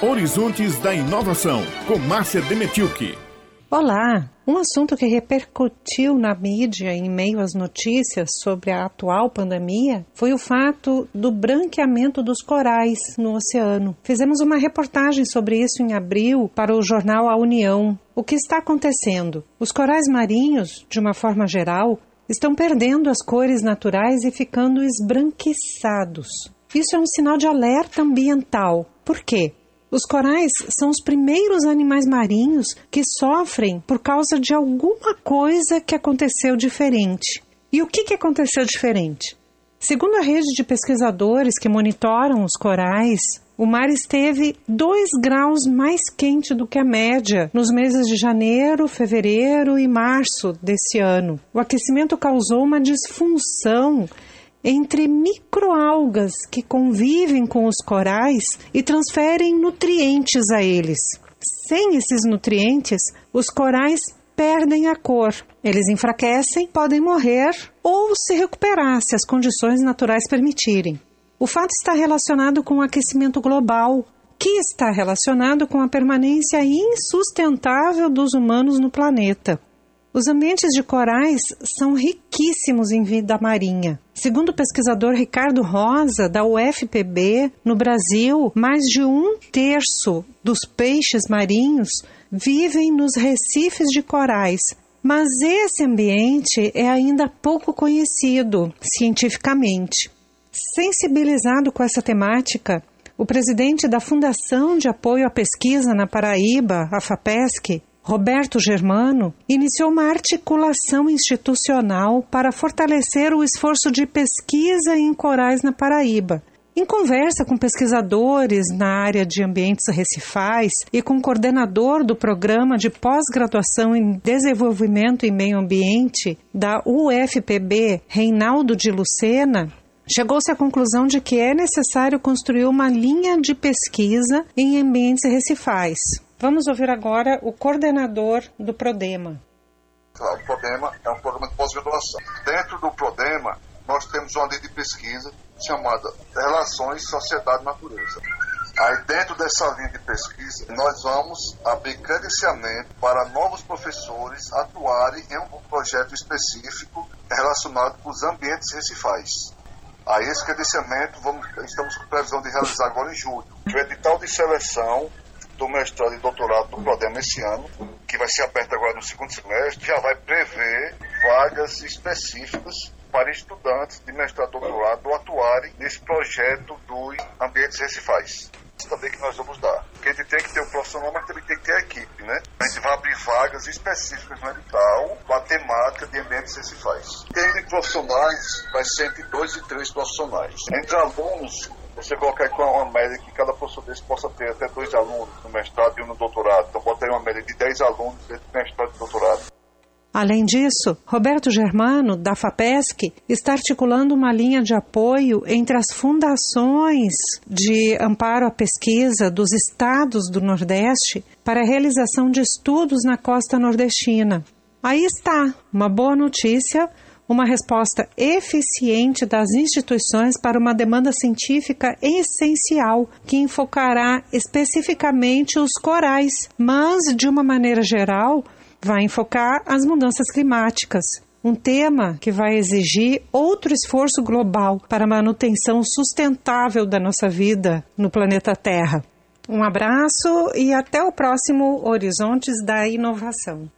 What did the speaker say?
Horizontes da Inovação, com Márcia Demetilke. Olá! Um assunto que repercutiu na mídia em meio às notícias sobre a atual pandemia foi o fato do branqueamento dos corais no oceano. Fizemos uma reportagem sobre isso em abril para o jornal A União. O que está acontecendo? Os corais marinhos, de uma forma geral, estão perdendo as cores naturais e ficando esbranquiçados. Isso é um sinal de alerta ambiental. Por quê? Os corais são os primeiros animais marinhos que sofrem por causa de alguma coisa que aconteceu diferente. E o que, que aconteceu diferente? Segundo a rede de pesquisadores que monitoram os corais, o mar esteve 2 graus mais quente do que a média nos meses de janeiro, fevereiro e março desse ano. O aquecimento causou uma disfunção entre microalgas que convivem com os corais e transferem nutrientes a eles. Sem esses nutrientes, os corais perdem a cor. Eles enfraquecem, podem morrer ou se recuperar se as condições naturais permitirem. O fato está relacionado com o aquecimento global, que está relacionado com a permanência insustentável dos humanos no planeta. Os ambientes de corais são riquíssimos em vida marinha. Segundo o pesquisador Ricardo Rosa, da UFPB, no Brasil, mais de um terço dos peixes marinhos vivem nos recifes de corais. Mas esse ambiente é ainda pouco conhecido cientificamente. Sensibilizado com essa temática, o presidente da Fundação de Apoio à Pesquisa na Paraíba, a FAPESC, Roberto Germano, iniciou uma articulação institucional para fortalecer o esforço de pesquisa em corais na Paraíba. Em conversa com pesquisadores na área de ambientes recifais e com o coordenador do programa de pós-graduação em desenvolvimento e meio ambiente da UFPB, Reinaldo de Lucena, chegou-se à conclusão de que é necessário construir uma linha de pesquisa em ambientes recifais. Vamos ouvir agora o coordenador do Prodema. O Prodema é um programa de pós-graduação. Dentro do Prodema, nós temos uma linha de pesquisa chamada Relações Sociedade-Natureza. Aí, dentro dessa linha de pesquisa, nós vamos abrir credenciamento para novos professores atuarem em um projeto específico relacionado com os ambientes recifais. Aí, esse credenciamento vamos, estamos com previsão de realizar agora em julho. O edital de seleção do mestrado e doutorado do Prodema esse ano, que vai ser aberto agora no segundo semestre, já vai prever vagas específicas para estudantes de mestrado e doutorado atuarem nesse projeto dos ambientes recifais. Também que nós vamos dar. Porque a gente tem que ter o profissional, mas também tem que ter a equipe, né? A gente vai abrir vagas específicas no edital com a temática de ambientes recifais. Tem profissionais, vai ser entre dois e três profissionais. Entre alunos você colocar aqui uma média que cada professor desse possa ter até dois alunos no mestrado e um no doutorado. Então, botaria uma média de 10 alunos entre mestrado e doutorado. Além disso, Roberto Germano, da FAPESC, está articulando uma linha de apoio entre as fundações de amparo à pesquisa dos estados do Nordeste para a realização de estudos na costa nordestina. Aí está, uma boa notícia uma resposta eficiente das instituições para uma demanda científica essencial que enfocará especificamente os corais, mas de uma maneira geral vai enfocar as mudanças climáticas. Um tema que vai exigir outro esforço global para a manutenção sustentável da nossa vida no planeta Terra. Um abraço e até o próximo Horizontes da Inovação.